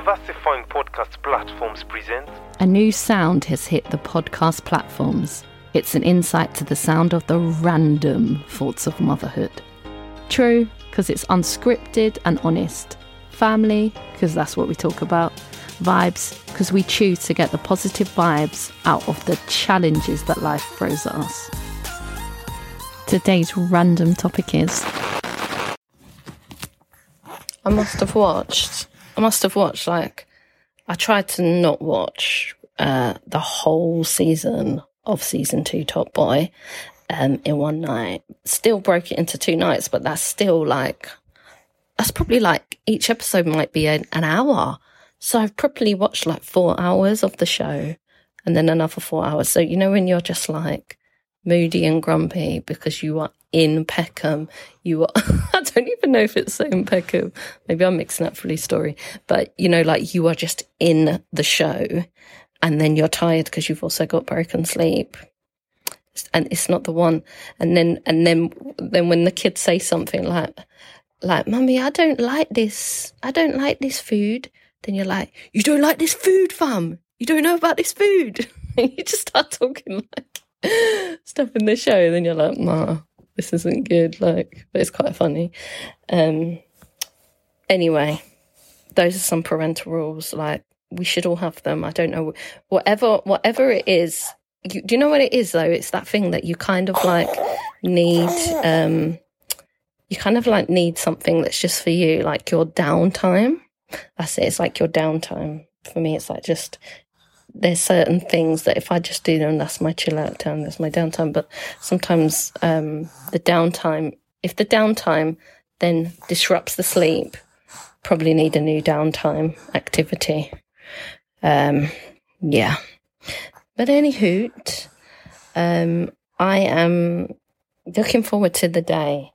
Diversifying Podcast Platforms present A new sound has hit the podcast platforms. It's an insight to the sound of the random thoughts of motherhood. True, because it's unscripted and honest. Family, because that's what we talk about. Vibes, because we choose to get the positive vibes out of the challenges that life throws at us. Today's random topic is I must have watched. I must have watched like I tried to not watch uh, the whole season of season two Top Boy um, in one night. Still broke it into two nights, but that's still like that's probably like each episode might be an, an hour. So I've probably watched like four hours of the show and then another four hours. So you know when you're just like moody and grumpy because you are in Peckham. You are, I don't even know if it's in Peckham. Maybe I'm mixing up Blue Story, but you know, like you are just in the show and then you're tired because you've also got broken sleep and it's not the one. And then, and then, then when the kids say something like, like, mummy, I don't like this. I don't like this food. Then you're like, you don't like this food, fam. You don't know about this food. You just start talking like stuff in the show. Then you're like, nah, this isn't good. Like, but it's quite funny. Um, anyway, those are some parental rules. Like, we should all have them. I don't know, whatever, whatever it is. You, do you know what it is though? It's that thing that you kind of like need, um, you kind of like need something that's just for you, like your downtime. That's it. It's like your downtime. For me, it's like just there's certain things that if I just do them, that's my chill out time, that's my downtime. But sometimes um, the downtime, if the downtime then disrupts the sleep, probably need a new downtime activity. Um, yeah. But any hoot, um, I am looking forward to the day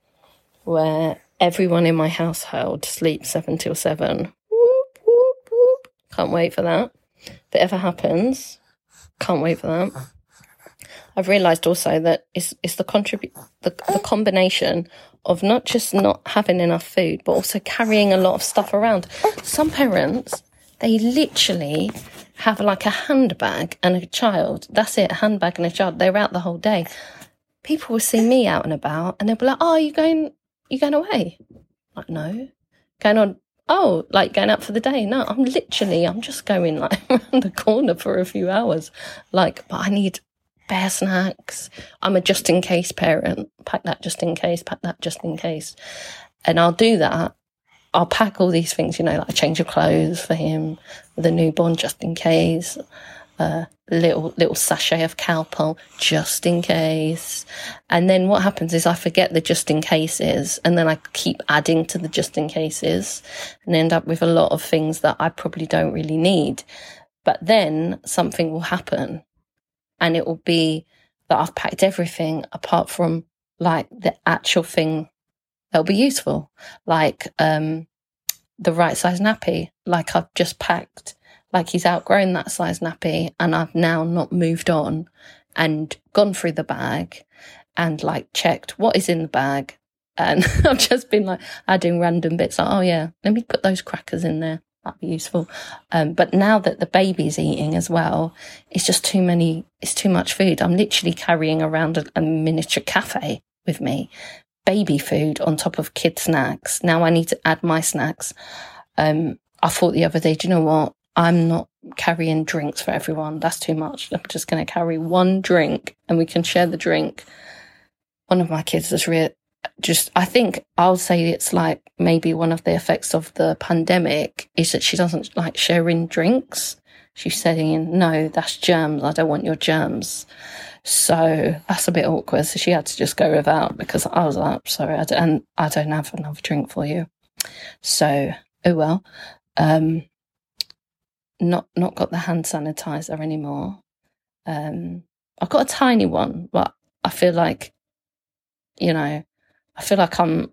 where everyone in my household sleeps seven till seven. Whoop, whoop, whoop. Can't wait for that. If it ever happens, can't wait for that. I've realised also that it's it's the contribute the, the combination of not just not having enough food, but also carrying a lot of stuff around. Some parents they literally have like a handbag and a child. That's it, a handbag and a child. They're out the whole day. People will see me out and about, and they'll be like, "Oh, are you going? You going away?" Like, no, going on oh, like going out for the day. No, I'm literally, I'm just going like around the corner for a few hours. Like, but I need bare snacks. I'm a just in case parent. Pack that just in case, pack that just in case. And I'll do that. I'll pack all these things, you know, like a change of clothes for him, the newborn just in case a little little sachet of Calpol just in case. And then what happens is I forget the just in cases, and then I keep adding to the just in cases, and end up with a lot of things that I probably don't really need. But then something will happen, and it will be that I've packed everything apart from like the actual thing that'll be useful, like um, the right size nappy. Like I've just packed like he's outgrown that size nappy and I've now not moved on and gone through the bag and like checked what is in the bag. And I've just been like adding random bits like, oh yeah, let me put those crackers in there. That'd be useful. Um, but now that the baby's eating as well, it's just too many, it's too much food. I'm literally carrying around a, a miniature cafe with me, baby food on top of kid snacks. Now I need to add my snacks. Um, I thought the other day, do you know what? I'm not carrying drinks for everyone. That's too much. I'm just going to carry one drink and we can share the drink. One of my kids is real, just, I think I'll say it's like maybe one of the effects of the pandemic is that she doesn't like sharing drinks. She's saying, no, that's germs. I don't want your germs. So that's a bit awkward. So she had to just go without because I was like, sorry, I don't, and I don't have another drink for you. So, oh well. Um, not not got the hand sanitizer anymore. Um, I've got a tiny one, but I feel like, you know, I feel like I'm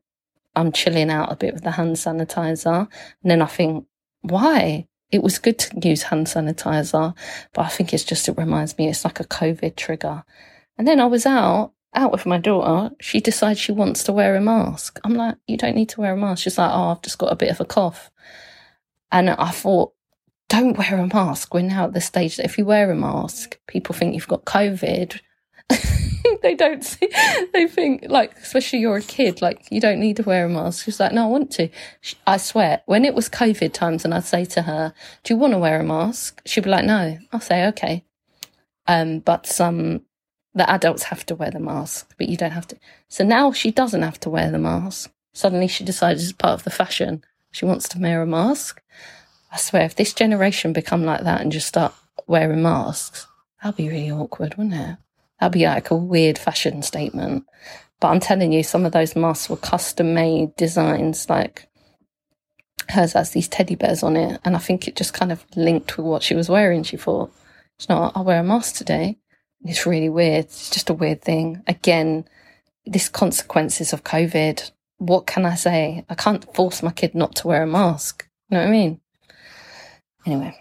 I'm chilling out a bit with the hand sanitizer, and then I think, why? It was good to use hand sanitizer, but I think it's just it reminds me it's like a COVID trigger. And then I was out out with my daughter. She decides she wants to wear a mask. I'm like, you don't need to wear a mask. She's like, oh, I've just got a bit of a cough. And I thought, don't wear a mask. We're now at the stage that if you wear a mask, people think you've got COVID. they don't see, they think like, especially you're a kid, like you don't need to wear a mask. She's like, no, I want to. She, I swear, when it was COVID times and I'd say to her, do you want to wear a mask? She'd be like, no. I'll say, okay. Um, but some, the adults have to wear the mask, but you don't have to. So now she doesn't have to wear the mask. Suddenly she decides it's part of the fashion, she wants to wear a mask. I swear, if this generation become like that and just start wearing masks, that'd be really awkward, wouldn't it? That'd be like a weird fashion statement. But I'm telling you, some of those masks were custom made designs, like hers has these teddy bears on it. And I think it just kind of linked with what she was wearing. She thought, you know, I'll wear a mask today. It's really weird. It's just a weird thing. Again, this consequences of COVID. What can I say? I can't force my kid not to wear a mask. You know what I mean? Anyway,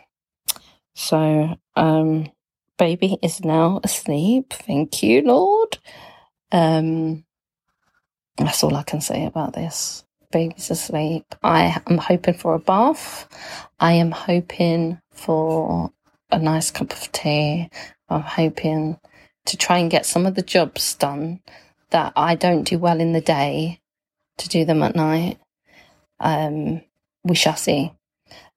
so um, baby is now asleep. Thank you, Lord. Um, that's all I can say about this. Baby's asleep. I am hoping for a bath. I am hoping for a nice cup of tea. I'm hoping to try and get some of the jobs done that I don't do well in the day to do them at night. Um, we shall see.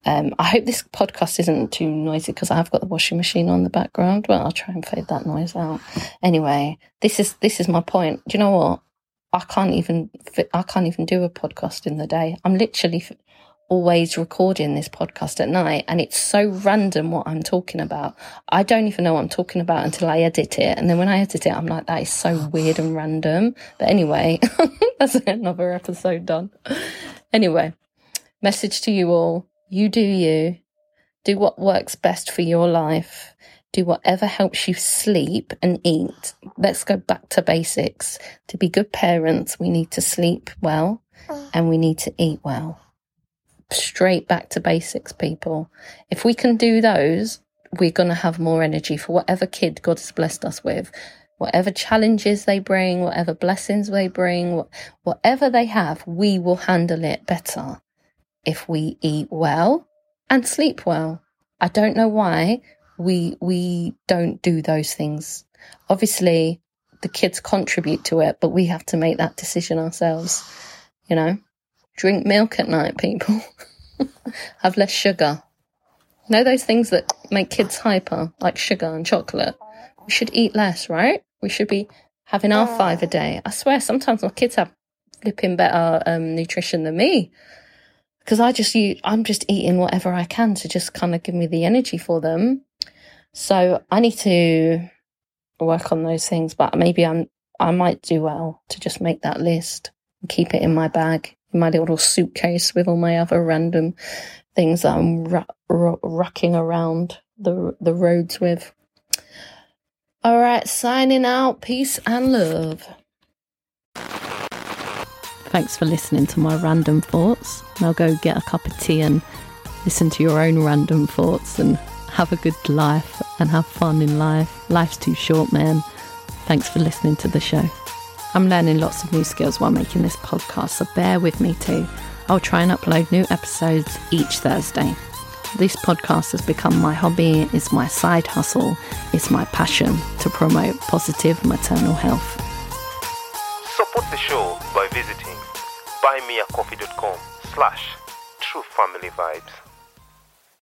Um, I hope this podcast isn't too noisy because I've got the washing machine on the background. Well, I'll try and fade that noise out. Anyway, this is this is my point. Do you know what? I can't even I can't even do a podcast in the day. I'm literally always recording this podcast at night, and it's so random what I'm talking about. I don't even know what I'm talking about until I edit it, and then when I edit it, I'm like, that is so weird and random. But anyway, that's another episode done. Anyway, message to you all you do you. Do what works best for your life. Do whatever helps you sleep and eat. Let's go back to basics. To be good parents, we need to sleep well oh. and we need to eat well. Straight back to basics, people. If we can do those, we're going to have more energy for whatever kid God has blessed us with whatever challenges they bring, whatever blessings they bring, whatever they have, we will handle it better if we eat well and sleep well. I don't know why we we don't do those things. Obviously, the kids contribute to it, but we have to make that decision ourselves. You know, drink milk at night, people. have less sugar. You know those things that make kids hyper, like sugar and chocolate. We should eat less, right? We should be having our five a day. I swear, sometimes my kids have flipping better um, nutrition than me because I just you I'm just eating whatever I can to just kind of give me the energy for them. So I need to work on those things, but maybe I'm I might do well to just make that list and keep it in my bag, in my little suitcase with all my other random things that I'm ru- rucking around the the roads with. All right, signing out. Peace and love. Thanks for listening to my random thoughts. Now go get a cup of tea and listen to your own random thoughts and have a good life and have fun in life. Life's too short, man. Thanks for listening to the show. I'm learning lots of new skills while making this podcast, so bear with me too. I'll try and upload new episodes each Thursday. This podcast has become my hobby, it's my side hustle, it's my passion to promote positive maternal health. Support the show by visiting buymeacoffee.com slash true family vibes.